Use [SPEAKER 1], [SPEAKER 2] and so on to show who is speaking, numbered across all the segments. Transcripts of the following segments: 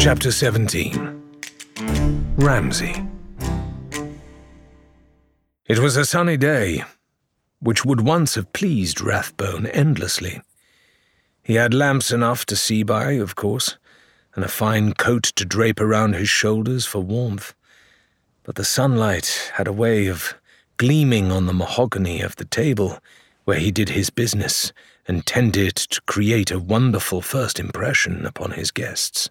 [SPEAKER 1] Chapter 17 Ramsay It was a sunny day, which would once have pleased Rathbone endlessly. He had lamps enough to see by, of course, and a fine coat to drape around his shoulders for warmth. But the sunlight had a way of gleaming on the mahogany of the table where he did his business and tended to create a wonderful first impression upon his guests.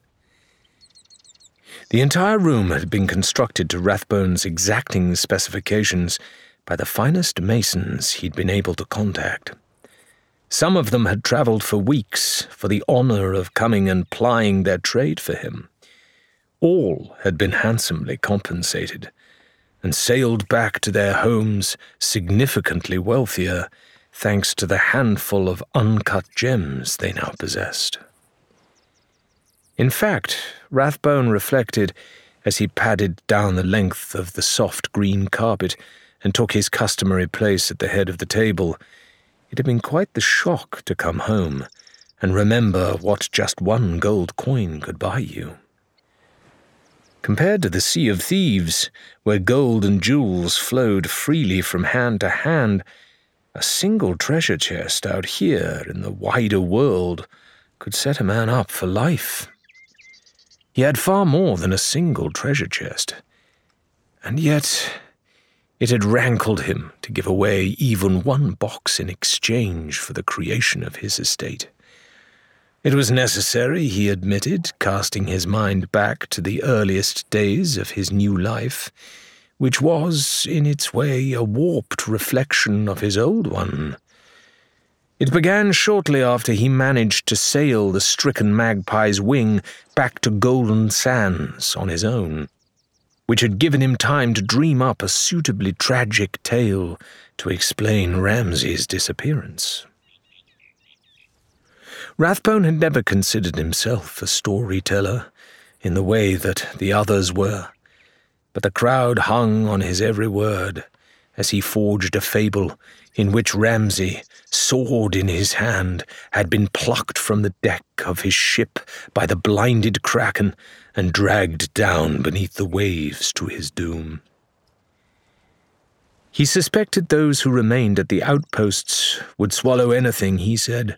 [SPEAKER 1] The entire room had been constructed to Rathbone's exacting specifications by the finest masons he'd been able to contact. Some of them had travelled for weeks for the honour of coming and plying their trade for him. All had been handsomely compensated and sailed back to their homes significantly wealthier thanks to the handful of uncut gems they now possessed. In fact, Rathbone reflected as he padded down the length of the soft green carpet and took his customary place at the head of the table. It had been quite the shock to come home and remember what just one gold coin could buy you. Compared to the Sea of Thieves, where gold and jewels flowed freely from hand to hand, a single treasure chest out here in the wider world could set a man up for life. He had far more than a single treasure chest, and yet it had rankled him to give away even one box in exchange for the creation of his estate. It was necessary, he admitted, casting his mind back to the earliest days of his new life which was, in its way, a warped reflection of his old one. It began shortly after he managed to sail the stricken magpie's wing back to Golden Sands on his own, which had given him time to dream up a suitably tragic tale to explain Ramsay's disappearance. Rathbone had never considered himself a storyteller in the way that the others were but the crowd hung on his every word as he forged a fable in which Ramsay, sword in his hand, had been plucked from the deck of his ship by the blinded kraken and dragged down beneath the waves to his doom. He suspected those who remained at the outposts would swallow anything he said,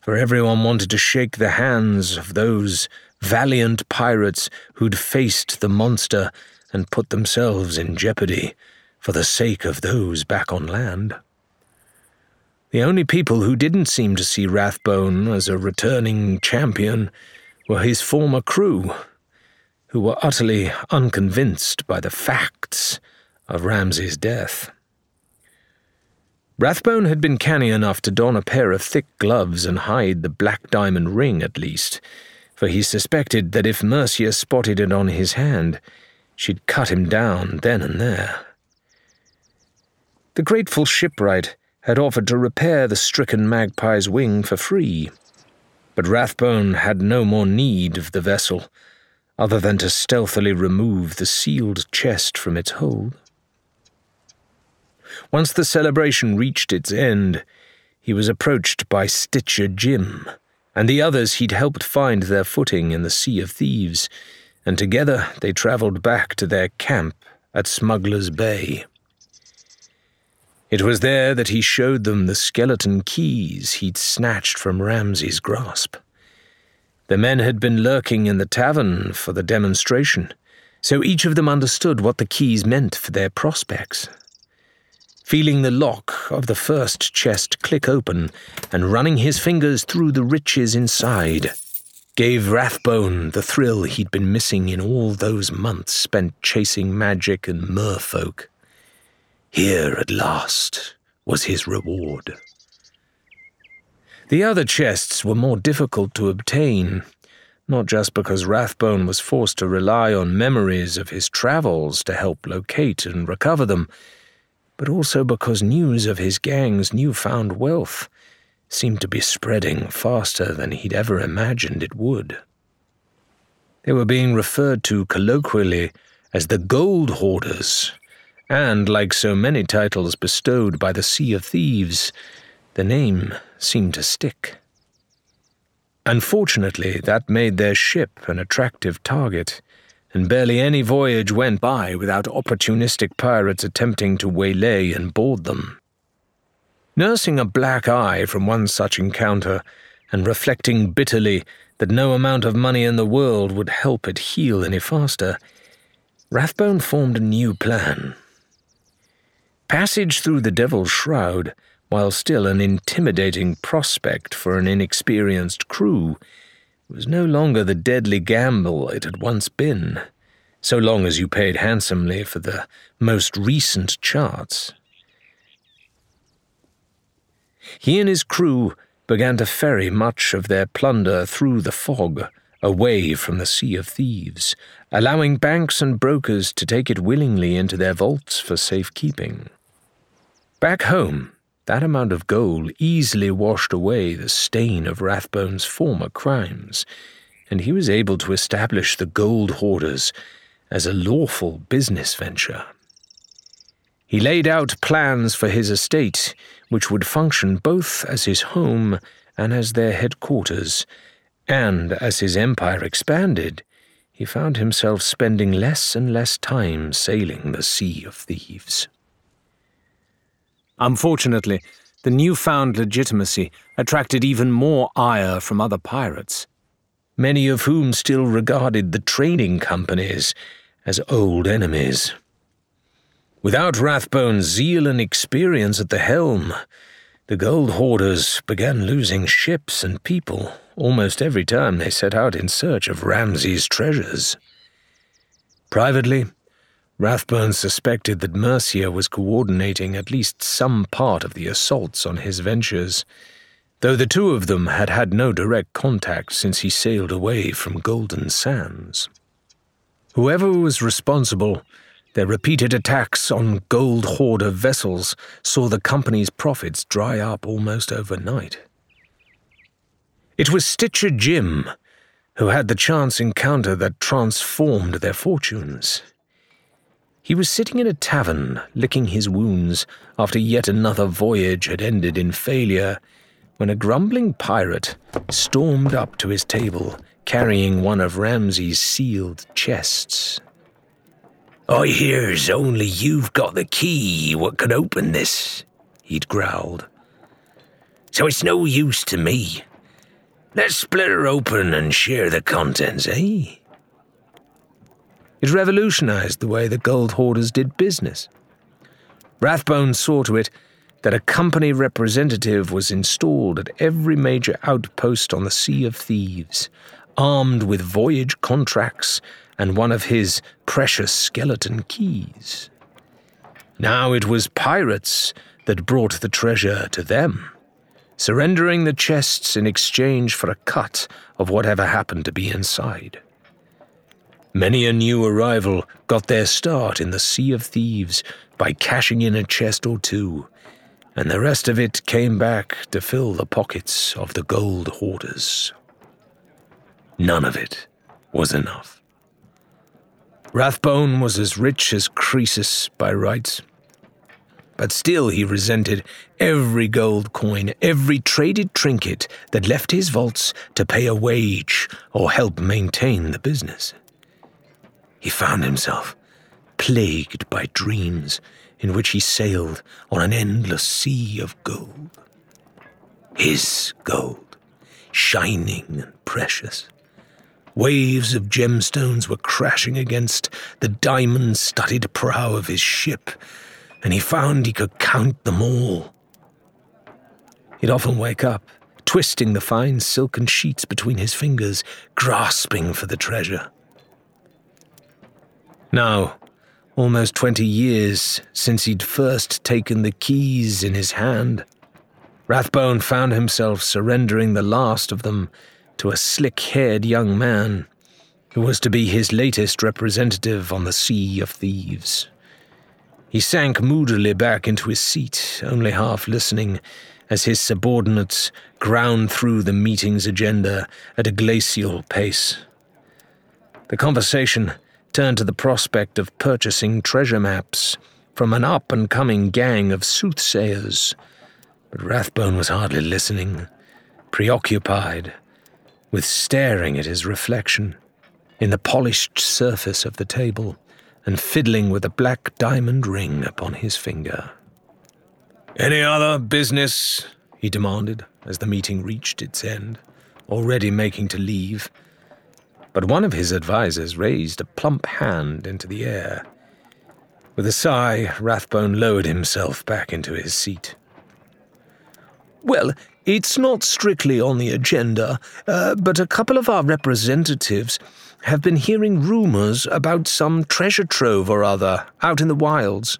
[SPEAKER 1] for everyone wanted to shake the hands of those valiant pirates who'd faced the monster and put themselves in jeopardy for the sake of those back on land. The only people who didn't seem to see Rathbone as a returning champion were his former crew, who were utterly unconvinced by the facts of Ramsay's death. Rathbone had been canny enough to don a pair of thick gloves and hide the black diamond ring at least, for he suspected that if Mercia spotted it on his hand, She'd cut him down then and there. The grateful shipwright had offered to repair the stricken magpie's wing for free, but Rathbone had no more need of the vessel other than to stealthily remove the sealed chest from its hold. Once the celebration reached its end, he was approached by Stitcher Jim and the others he'd helped find their footing in the Sea of Thieves and together they travelled back to their camp at Smuggler's Bay. It was there that he showed them the skeleton keys he'd snatched from Ramsay's grasp. The men had been lurking in the tavern for the demonstration, so each of them understood what the keys meant for their prospects. Feeling the lock of the first chest click open and running his fingers through the riches inside, gave Rathbone the thrill he'd been missing in all those months spent chasing magic and merfolk. Here at last was his reward. The other chests were more difficult to obtain, not just because Rathbone was forced to rely on memories of his travels to help locate and recover them, but also because news of his gang's newfound wealth seemed to be spreading faster than he'd ever imagined it would. They were being referred to colloquially as the Gold Hoarders, and like so many titles bestowed by the Sea of Thieves, the name seemed to stick. Unfortunately, that made their ship an attractive target, and barely any voyage went by without opportunistic pirates attempting to waylay and board them. Nursing a black eye from one such encounter, and reflecting bitterly that no amount of money in the world would help it heal any faster, Rathbone formed a new plan. Passage through the Devil's Shroud, while still an intimidating prospect for an inexperienced crew, was no longer the deadly gamble it had once been, so long as you paid handsomely for the most recent charts. He and his crew began to ferry much of their plunder through the fog, away from the Sea of Thieves, allowing banks and brokers to take it willingly into their vaults for safekeeping. Back home, that amount of gold easily washed away the stain of Rathbone's former crimes, and he was able to establish the gold hoarders as a lawful business venture. He laid out plans for his estate, which would function both as his home and as their headquarters, and as his empire expanded, he found himself spending less and less time sailing the Sea of Thieves. Unfortunately, the newfound legitimacy attracted even more ire from other pirates, many of whom still regarded the trading companies as old enemies. Without Rathbone's zeal and experience at the helm, the gold hoarders began losing ships and people almost every time they set out in search of Ramsay's treasures. Privately, Rathbone suspected that Mercia was coordinating at least some part of the assaults on his ventures, though the two of them had had no direct contact since he sailed away from Golden Sands. Whoever was responsible their repeated attacks on gold hoarder vessels saw the company's profits dry up almost overnight. It was Stitcher Jim who had the chance encounter that transformed their fortunes. He was sitting in a tavern, licking his wounds after yet another voyage had ended in failure, when a grumbling pirate stormed up to his table, carrying one of Ramsay's sealed chests. I hears only you've got the key what can open this, he'd growled. So it's no use to me. Let's split her open and share the contents, eh? It revolutionized the way the gold hoarders did business. Rathbone saw to it that a company representative was installed at every major outpost on the Sea of Thieves, armed with voyage contracts and one of his precious skeleton keys. Now it was pirates that brought the treasure to them, surrendering the chests in exchange for a cut of whatever happened to be inside. Many a new arrival got their start in the Sea of Thieves by cashing in a chest or two, and the rest of it came back to fill the pockets of the gold hoarders. None of it was enough. Rathbone was as rich as Croesus by rights. But still he resented every gold coin, every traded trinket that left his vaults to pay a wage or help maintain the business. He found himself plagued by dreams in which he sailed on an endless sea of gold. His gold, shining and precious Waves of gemstones were crashing against the diamond studded prow of his ship, and he found he could count them all. He'd often wake up, twisting the fine silken sheets between his fingers, grasping for the treasure. Now, almost twenty years since he'd first taken the keys in his hand, Rathbone found himself surrendering the last of them to a slick haired young man who was to be his latest representative on the Sea of Thieves. He sank moodily back into his seat, only half listening, as his subordinates ground through the meeting's agenda at a glacial pace. The conversation turned to the prospect of purchasing treasure maps from an up and coming gang of soothsayers, but Rathbone was hardly listening, preoccupied with staring at his reflection in the polished surface of the table and fiddling with a black diamond ring upon his finger. Any other business? he demanded as the meeting reached its end, already making to leave. But one of his advisers raised a plump hand into the air. With a sigh, Rathbone lowered himself back into his seat. Well, it's not strictly on the agenda, uh, but a couple of our representatives have been hearing rumours about some treasure trove or other out in the wilds.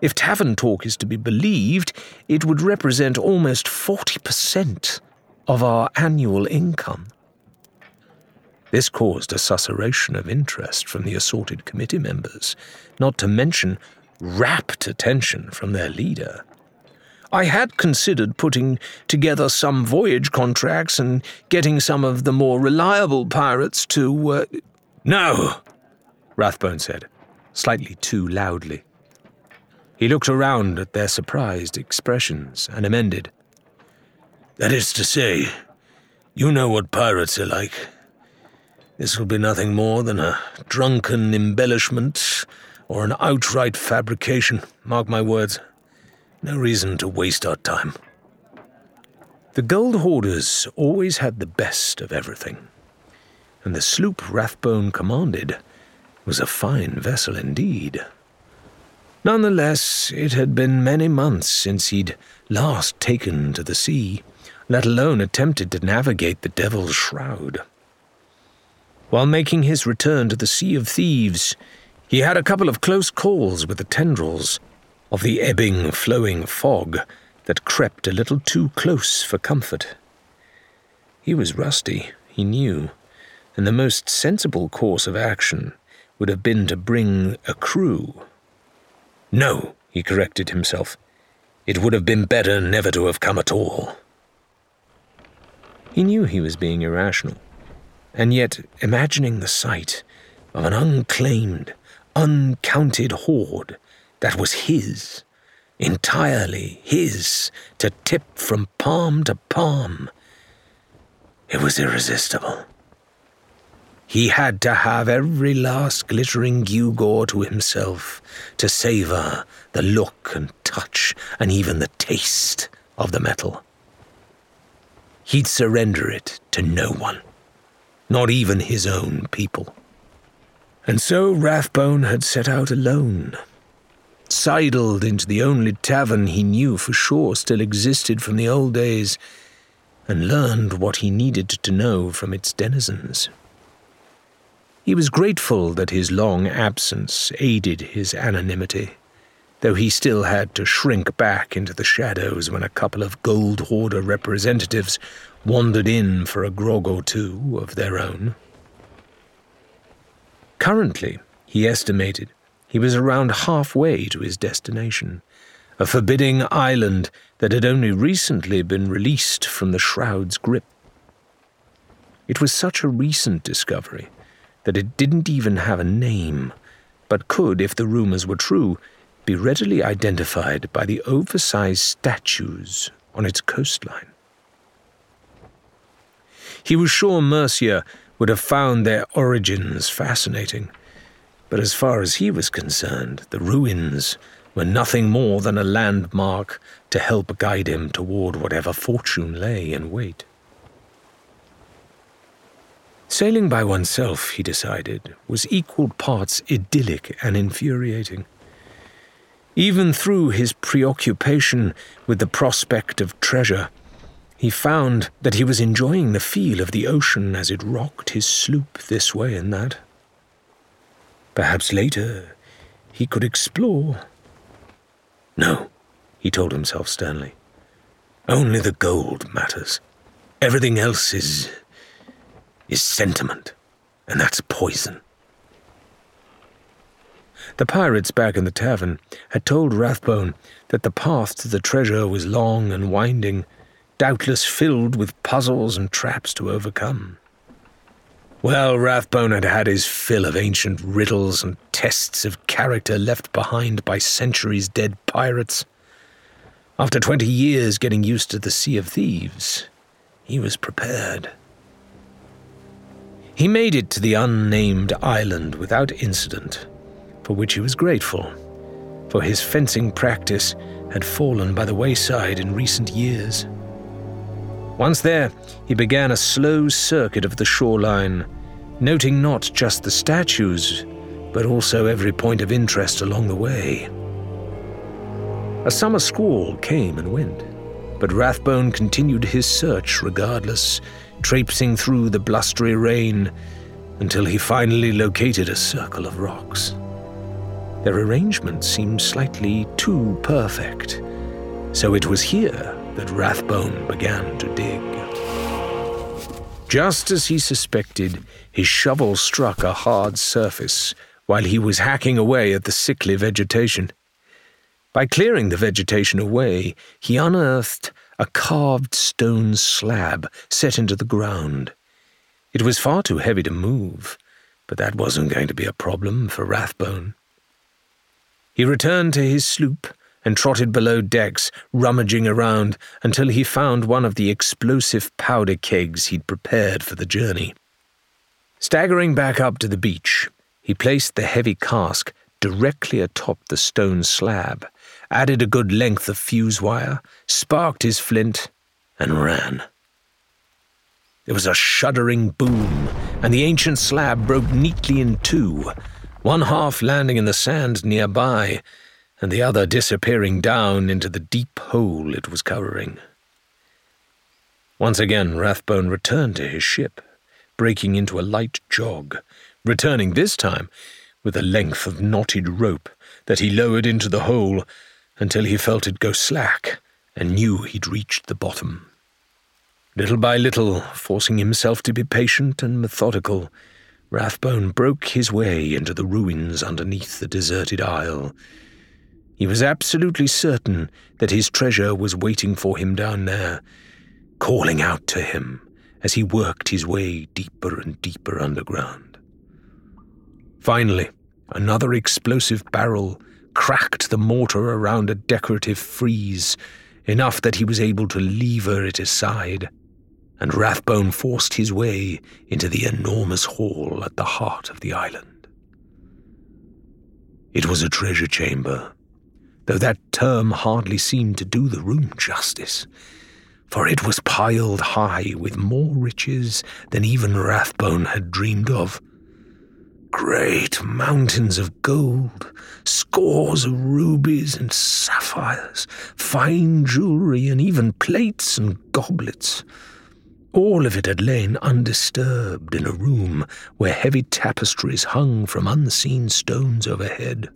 [SPEAKER 1] If tavern talk is to be believed, it would represent almost 40% of our annual income. This caused a susurration of interest from the assorted committee members, not to mention rapt attention from their leader. I had considered putting together some voyage contracts and getting some of the more reliable pirates to. Uh... No, Rathbone said, slightly too loudly. He looked around at their surprised expressions and amended. That is to say, you know what pirates are like. This will be nothing more than a drunken embellishment or an outright fabrication, mark my words. No reason to waste our time. The gold hoarders always had the best of everything, and the sloop Rathbone commanded was a fine vessel indeed. Nonetheless, it had been many months since he'd last taken to the sea, let alone attempted to navigate the Devil's Shroud. While making his return to the Sea of Thieves, he had a couple of close calls with the tendrils of the ebbing, flowing fog that crept a little too close for comfort. He was rusty, he knew, and the most sensible course of action would have been to bring a crew. No, he corrected himself. It would have been better never to have come at all. He knew he was being irrational, and yet imagining the sight of an unclaimed, uncounted hoard that was his, entirely his, to tip from palm to palm. It was irresistible. He had to have every last glittering gewgaw to himself to savour the look and touch and even the taste of the metal. He'd surrender it to no one, not even his own people. And so Rathbone had set out alone sidled into the only tavern he knew for sure still existed from the old days, and learned what he needed to know from its denizens. He was grateful that his long absence aided his anonymity, though he still had to shrink back into the shadows when a couple of gold hoarder representatives wandered in for a grog or two of their own. Currently, he estimated, he was around halfway to his destination, a forbidding island that had only recently been released from the shroud's grip. It was such a recent discovery that it didn't even have a name, but could, if the rumors were true, be readily identified by the oversized statues on its coastline. He was sure Mercia would have found their origins fascinating but as far as he was concerned, the ruins were nothing more than a landmark to help guide him toward whatever fortune lay in wait. Sailing by oneself, he decided, was equal parts idyllic and infuriating. Even through his preoccupation with the prospect of treasure, he found that he was enjoying the feel of the ocean as it rocked his sloop this way and that. Perhaps later he could explore. No, he told himself sternly. Only the gold matters. Everything else is. is sentiment, and that's poison. The pirates back in the tavern had told Rathbone that the path to the treasure was long and winding, doubtless filled with puzzles and traps to overcome. Well, Rathbone had had his fill of ancient riddles and tests of character left behind by centuries dead pirates. After twenty years getting used to the Sea of Thieves, he was prepared. He made it to the unnamed island without incident, for which he was grateful, for his fencing practice had fallen by the wayside in recent years. Once there, he began a slow circuit of the shoreline, noting not just the statues, but also every point of interest along the way. A summer squall came and went, but Rathbone continued his search regardless, traipsing through the blustery rain until he finally located a circle of rocks. Their arrangement seemed slightly too perfect, so it was here that Rathbone began to dig. Just as he suspected, his shovel struck a hard surface while he was hacking away at the sickly vegetation. By clearing the vegetation away, he unearthed a carved stone slab set into the ground. It was far too heavy to move, but that wasn't going to be a problem for Rathbone. He returned to his sloop and trotted below decks, rummaging around until he found one of the explosive powder kegs he'd prepared for the journey. Staggering back up to the beach, he placed the heavy cask directly atop the stone slab added a good length of fuse wire, sparked his flint, and ran. There was a shuddering boom, and the ancient slab broke neatly in two, one half landing in the sand nearby, and the other disappearing down into the deep hole it was covering. Once again, Rathbone returned to his ship, breaking into a light jog, returning this time with a length of knotted rope that he lowered into the hole until he felt it go slack and knew he'd reached the bottom. Little by little, forcing himself to be patient and methodical, Rathbone broke his way into the ruins underneath the deserted isle. He was absolutely certain that his treasure was waiting for him down there, calling out to him as he worked his way deeper and deeper underground. Finally, another explosive barrel cracked the mortar around a decorative frieze, enough that he was able to lever it aside, and Rathbone forced his way into the enormous hall at the heart of the island. It was a treasure chamber, though that term hardly seemed to do the room justice, for it was piled high with more riches than even Rathbone had dreamed of Great mountains of gold, scores of rubies and sapphires, fine jewelry, and even plates and goblets. All of it had lain undisturbed in a room where heavy tapestries hung from unseen stones overhead.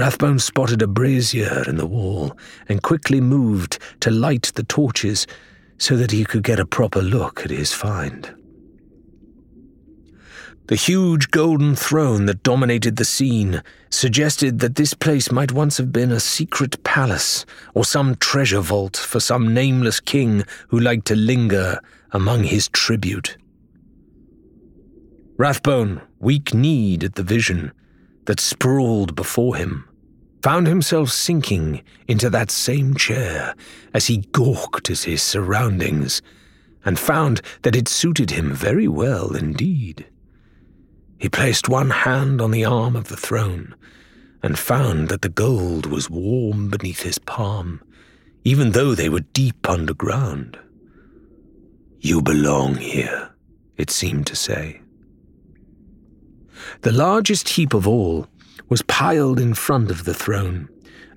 [SPEAKER 1] Rathbone spotted a brazier in the wall and quickly moved to light the torches so that he could get a proper look at his find. The huge golden throne that dominated the scene suggested that this place might once have been a secret palace or some treasure vault for some nameless king who liked to linger among his tribute. Rathbone, weak kneed at the vision that sprawled before him, found himself sinking into that same chair as he gawked at his surroundings and found that it suited him very well indeed. He placed one hand on the arm of the throne and found that the gold was warm beneath his palm, even though they were deep underground. You belong here, it seemed to say. The largest heap of all was piled in front of the throne,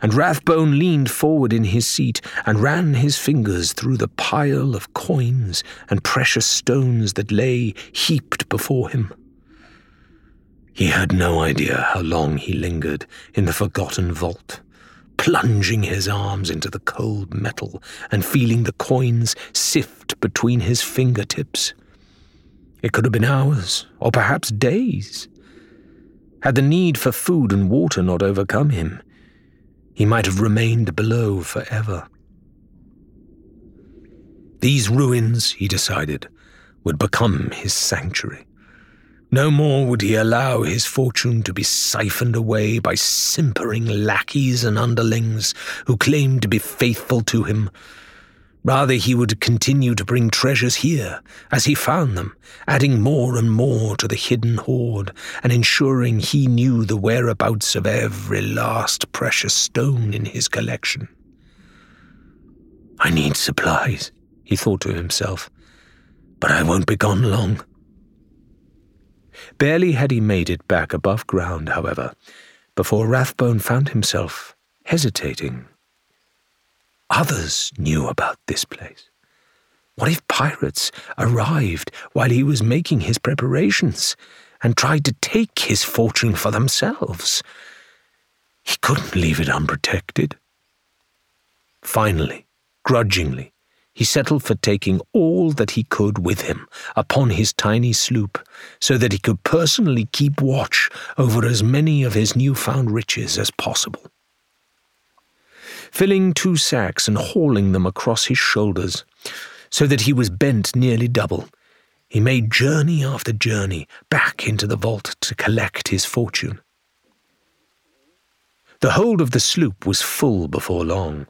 [SPEAKER 1] and Rathbone leaned forward in his seat and ran his fingers through the pile of coins and precious stones that lay heaped before him. He had no idea how long he lingered in the forgotten vault, plunging his arms into the cold metal and feeling the coins sift between his fingertips. It could have been hours, or perhaps days. Had the need for food and water not overcome him, he might have remained below forever. These ruins, he decided, would become his sanctuary. No more would he allow his fortune to be siphoned away by simpering lackeys and underlings who claimed to be faithful to him. Rather, he would continue to bring treasures here as he found them, adding more and more to the hidden hoard and ensuring he knew the whereabouts of every last precious stone in his collection. I need supplies, he thought to himself, but I won't be gone long. Barely had he made it back above ground, however, before Rathbone found himself hesitating. Others knew about this place. What if pirates arrived while he was making his preparations and tried to take his fortune for themselves? He couldn't leave it unprotected. Finally, grudgingly, he settled for taking all that he could with him upon his tiny sloop, so that he could personally keep watch over as many of his newfound riches as possible filling two sacks and hauling them across his shoulders, so that he was bent nearly double. He made journey after journey back into the vault to collect his fortune. The hold of the sloop was full before long,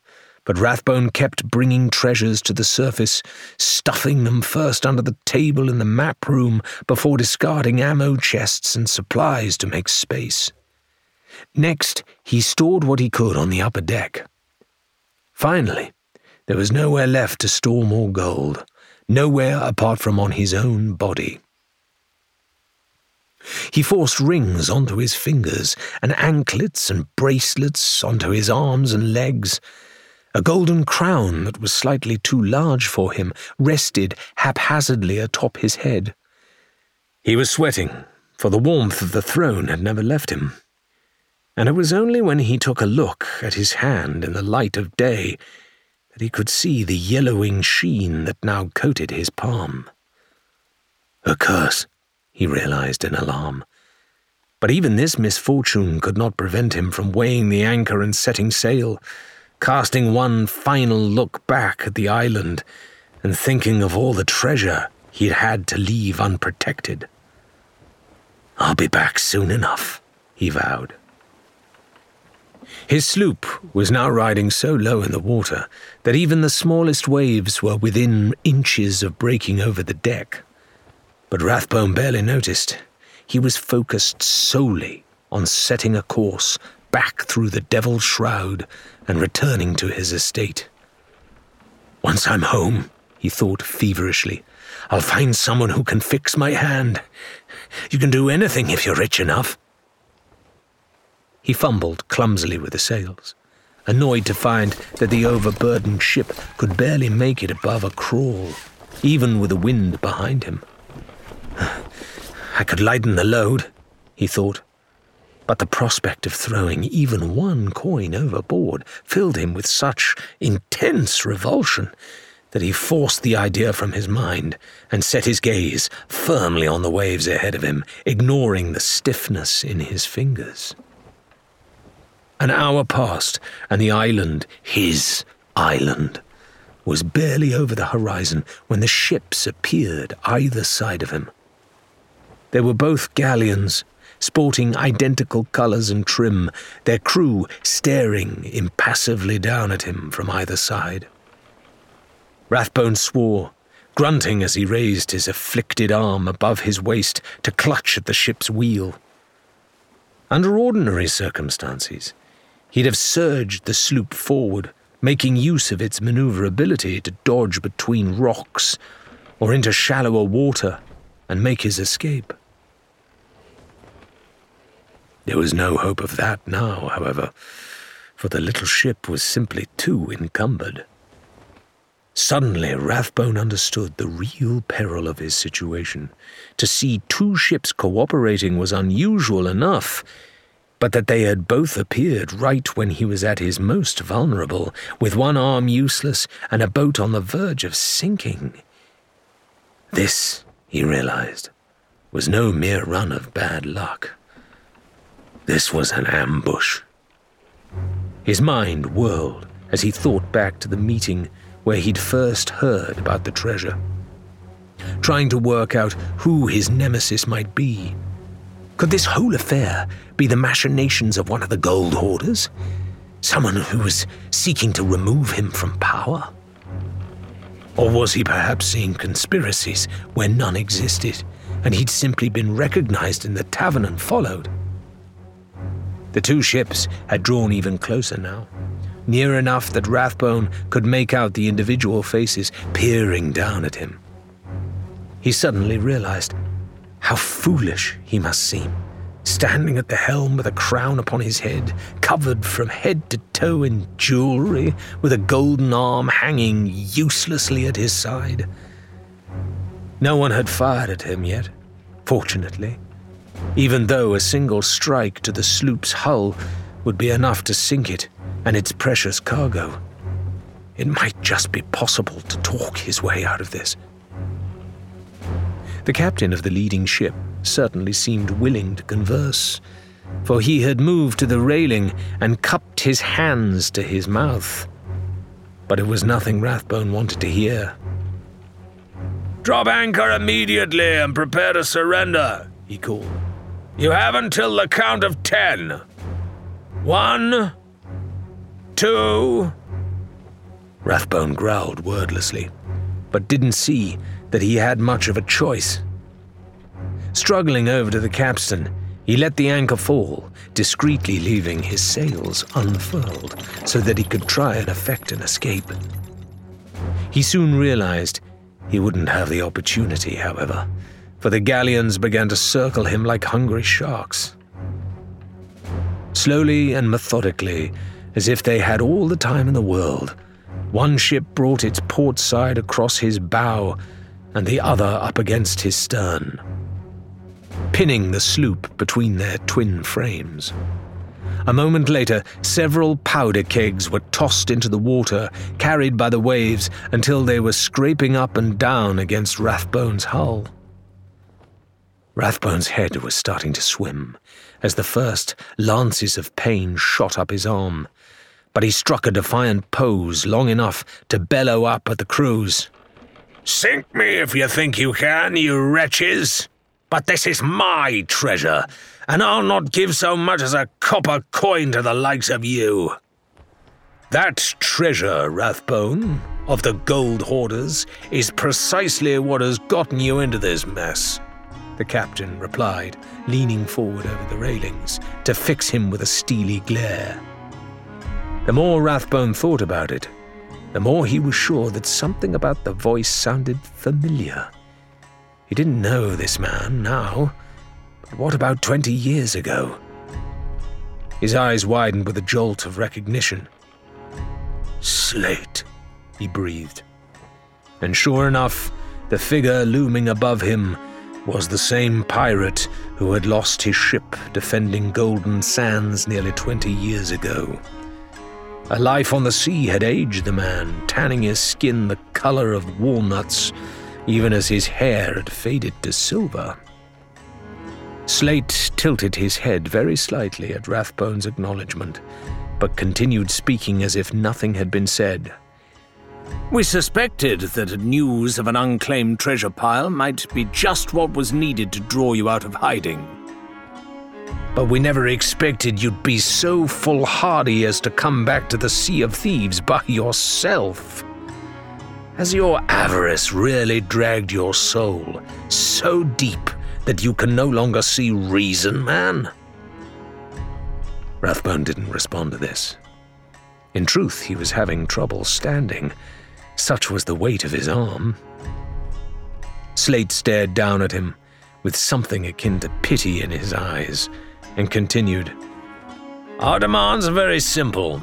[SPEAKER 1] but Rathbone kept bringing treasures to the surface, stuffing them first under the table in the map room before discarding ammo chests and supplies to make space. Next, he stored what he could on the upper deck. Finally, there was nowhere left to store more gold, nowhere apart from on his own body. He forced rings onto his fingers, and anklets and bracelets onto his arms and legs. A golden crown that was slightly too large for him rested haphazardly atop his head. He was sweating, for the warmth of the throne had never left him and it was only when he took a look at his hand in the light of day that he could see the yellowing sheen that now coated his palm. A curse, he realized in alarm. But even this misfortune could not prevent him from weighing the anchor and setting sail, casting one final look back at the island and thinking of all the treasure he'd had to leave unprotected. I'll be back soon enough, he vowed. His sloop was now riding so low in the water that even the smallest waves were within inches of breaking over the deck. But Rathbone barely noticed. He was focused solely on setting a course back through the Devil's Shroud and returning to his estate. Once I'm home, he thought feverishly, I'll find someone who can fix my hand. You can do anything if you're rich enough. He fumbled clumsily with the sails, annoyed to find that the overburdened ship could barely make it above a crawl, even with the wind behind him. I could lighten the load, he thought, but the prospect of throwing even one coin overboard filled him with such intense revulsion that he forced the idea from his mind and set his gaze firmly on the waves ahead of him, ignoring the stiffness in his fingers. An hour passed, and the island, his island, was barely over the horizon when the ships appeared either side of him. They were both galleons, sporting identical colours and trim, their crew staring impassively down at him from either side. Rathbone swore, grunting as he raised his afflicted arm above his waist to clutch at the ship's wheel. Under ordinary circumstances, He'd have surged the sloop forward, making use of its maneuverability to dodge between rocks or into shallower water and make his escape. There was no hope of that now, however, for the little ship was simply too encumbered. Suddenly, Rathbone understood the real peril of his situation. To see two ships cooperating was unusual enough but that they had both appeared right when he was at his most vulnerable, with one arm useless and a boat on the verge of sinking. This, he realized, was no mere run of bad luck. This was an ambush. His mind whirled as he thought back to the meeting where he'd first heard about the treasure, trying to work out who his nemesis might be could this whole affair be the machinations of one of the gold hoarders? Someone who was seeking to remove him from power? Or was he perhaps seeing conspiracies where none existed, and he'd simply been recognized in the tavern and followed? The two ships had drawn even closer now, near enough that Rathbone could make out the individual faces peering down at him. He suddenly realized how foolish he must seem standing at the helm with a crown upon his head, covered from head to toe in jewelry, with a golden arm hanging uselessly at his side. No one had fired at him yet, fortunately, even though a single strike to the sloop's hull would be enough to sink it and its precious cargo. It might just be possible to talk his way out of this. The captain of the leading ship certainly seemed willing to converse, for he had moved to the railing and cupped his hands to his mouth. But it was nothing Rathbone wanted to hear.
[SPEAKER 2] Drop anchor immediately and prepare to surrender, he called. You have until the count of ten. One, two.
[SPEAKER 1] Rathbone growled wordlessly, but didn't see that he had much of a choice. Struggling over to the capstan, he let the anchor fall, discreetly leaving his sails unfurled so that he could try and effect an escape. He soon realized he wouldn't have the opportunity, however, for the galleons began to circle him like hungry sharks. Slowly and methodically, as if they had all the time in the world, one ship brought its port side across his bow and the other up against his stern pinning the sloop between their twin frames. A moment later, several powder kegs were tossed into the water, carried by the waves until they were scraping up and down against Rathbone's hull. Rathbone's head was starting to swim as the first lances of pain shot up his arm, but he struck a defiant pose long enough to bellow up at the crews.
[SPEAKER 2] Sink me if you think you can, you wretches! But this is my treasure, and I'll not give so much as a copper coin to the likes of you.
[SPEAKER 1] That treasure, Rathbone, of the gold hoarders, is precisely what has gotten you into this mess, the captain replied, leaning forward over the railings to fix him with a steely glare. The more Rathbone thought about it, the more he was sure that something about the voice sounded familiar. He didn't know this man now, but what about twenty years ago? His eyes widened with a jolt of recognition. Slate, he breathed. And sure enough, the figure looming above him was the same pirate who had lost his ship defending Golden Sands nearly twenty years ago. A life on the sea had aged the man, tanning his skin the color of walnuts even as his hair had faded to silver. Slate tilted his head very slightly at Rathbone's acknowledgement, but continued speaking as if nothing had been said.
[SPEAKER 3] We suspected that news of an unclaimed treasure pile might be just what was needed to draw you out of hiding.
[SPEAKER 1] But we never expected you'd be so foolhardy as to come back to the Sea of Thieves by yourself. Has your avarice really dragged your soul so deep that you can no longer see reason, man? Rathbone didn't respond to this. In truth, he was having trouble standing. Such was the weight of his arm. Slate stared down at him with something akin to pity in his eyes and continued Our demands are very simple.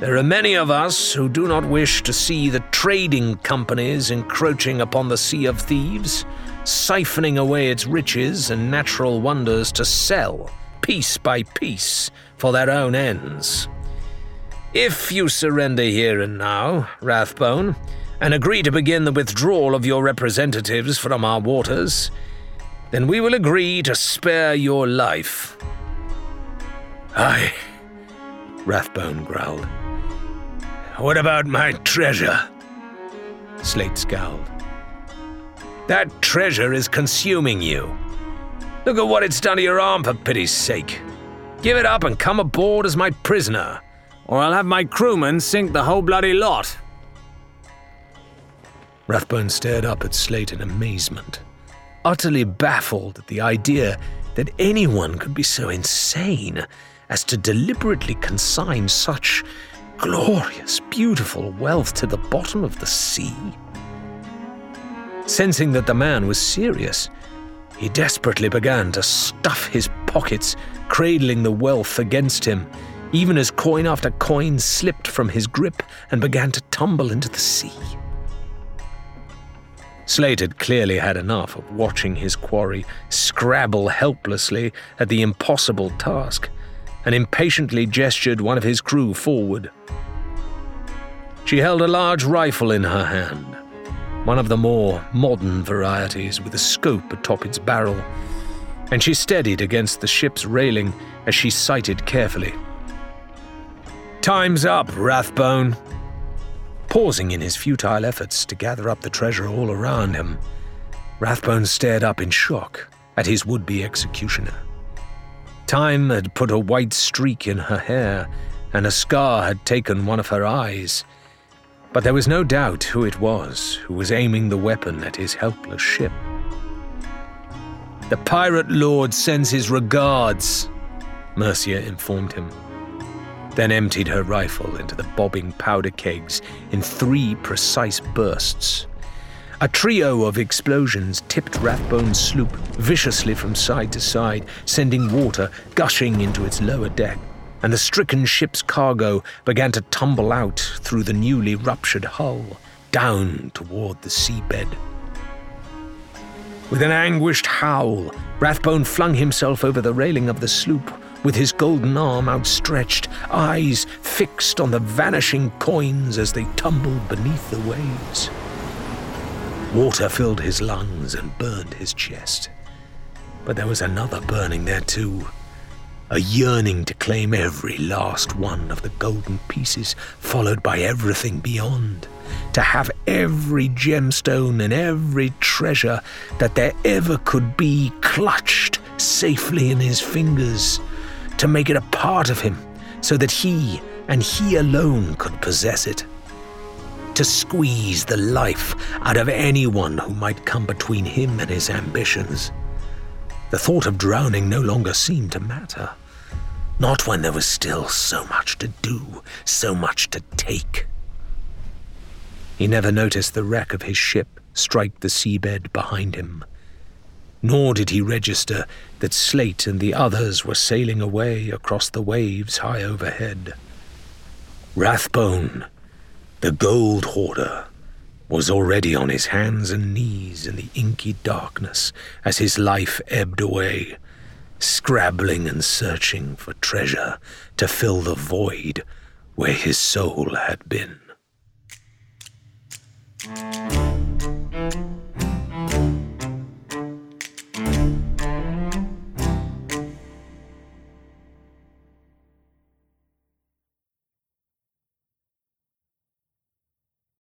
[SPEAKER 1] There are many of us who do not wish to see the trading companies encroaching upon the Sea of Thieves, siphoning away its riches and natural wonders to sell, piece by piece, for their own ends. If you surrender here and now, Rathbone, and agree to begin the withdrawal of your representatives from our waters, then we will agree to spare your life. Aye, Rathbone growled. What about my treasure? Slate scowled. That treasure is consuming you. Look at what it's done to your arm, for pity's sake. Give it up and come aboard as my prisoner,
[SPEAKER 3] or I'll have my crewmen sink the whole bloody lot.
[SPEAKER 1] Rathbone stared up at Slate in amazement, utterly baffled at the idea that anyone could be so insane as to deliberately consign such glorious, beautiful wealth to the bottom of the sea. Sensing that the man was serious, he desperately began to stuff his pockets, cradling the wealth against him, even as coin after coin slipped from his grip and began to tumble into the sea. Slate had clearly had enough of watching his quarry scrabble helplessly at the impossible task, and impatiently gestured one of his crew forward. She held a large rifle in her hand, one of the more modern varieties with a scope atop its barrel, and she steadied against the ship's railing as she sighted carefully. Time's up, Rathbone, Pausing in his futile efforts to gather up the treasure all around him, Rathbone stared up in shock at his would be executioner. Time had put a white streak in her hair, and a scar had taken one of her eyes. But there was no doubt who it was who was aiming the weapon at his helpless ship. The pirate lord sends his regards, Mercia informed him then emptied her rifle into the bobbing powder kegs in three precise bursts. A trio of explosions tipped Rathbone's sloop viciously from side to side, sending water gushing into its lower deck, and the stricken ship's cargo began to tumble out through the newly ruptured hull, down toward the seabed. With an anguished howl, Rathbone flung himself over the railing of the sloop, with his golden arm outstretched, eyes fixed on the vanishing coins as they tumbled beneath the waves. Water filled his lungs and burned his chest. But there was another burning there too. A yearning to claim every last one of the golden pieces, followed by everything beyond. To have every gemstone and every treasure that there ever could be clutched safely in his fingers to make it a part of him so that he and he alone could possess it. To squeeze the life out of anyone who might come between him and his ambitions. The thought of drowning no longer seemed to matter. Not when there was still so much to do, so much to take. He never noticed the wreck of his ship strike the seabed behind him nor did he register that Slate and the others were sailing away across the waves high overhead. Rathbone, the gold hoarder, was already on his hands and knees in the inky darkness as his life ebbed away, scrabbling and searching for treasure to fill the void where his soul had been.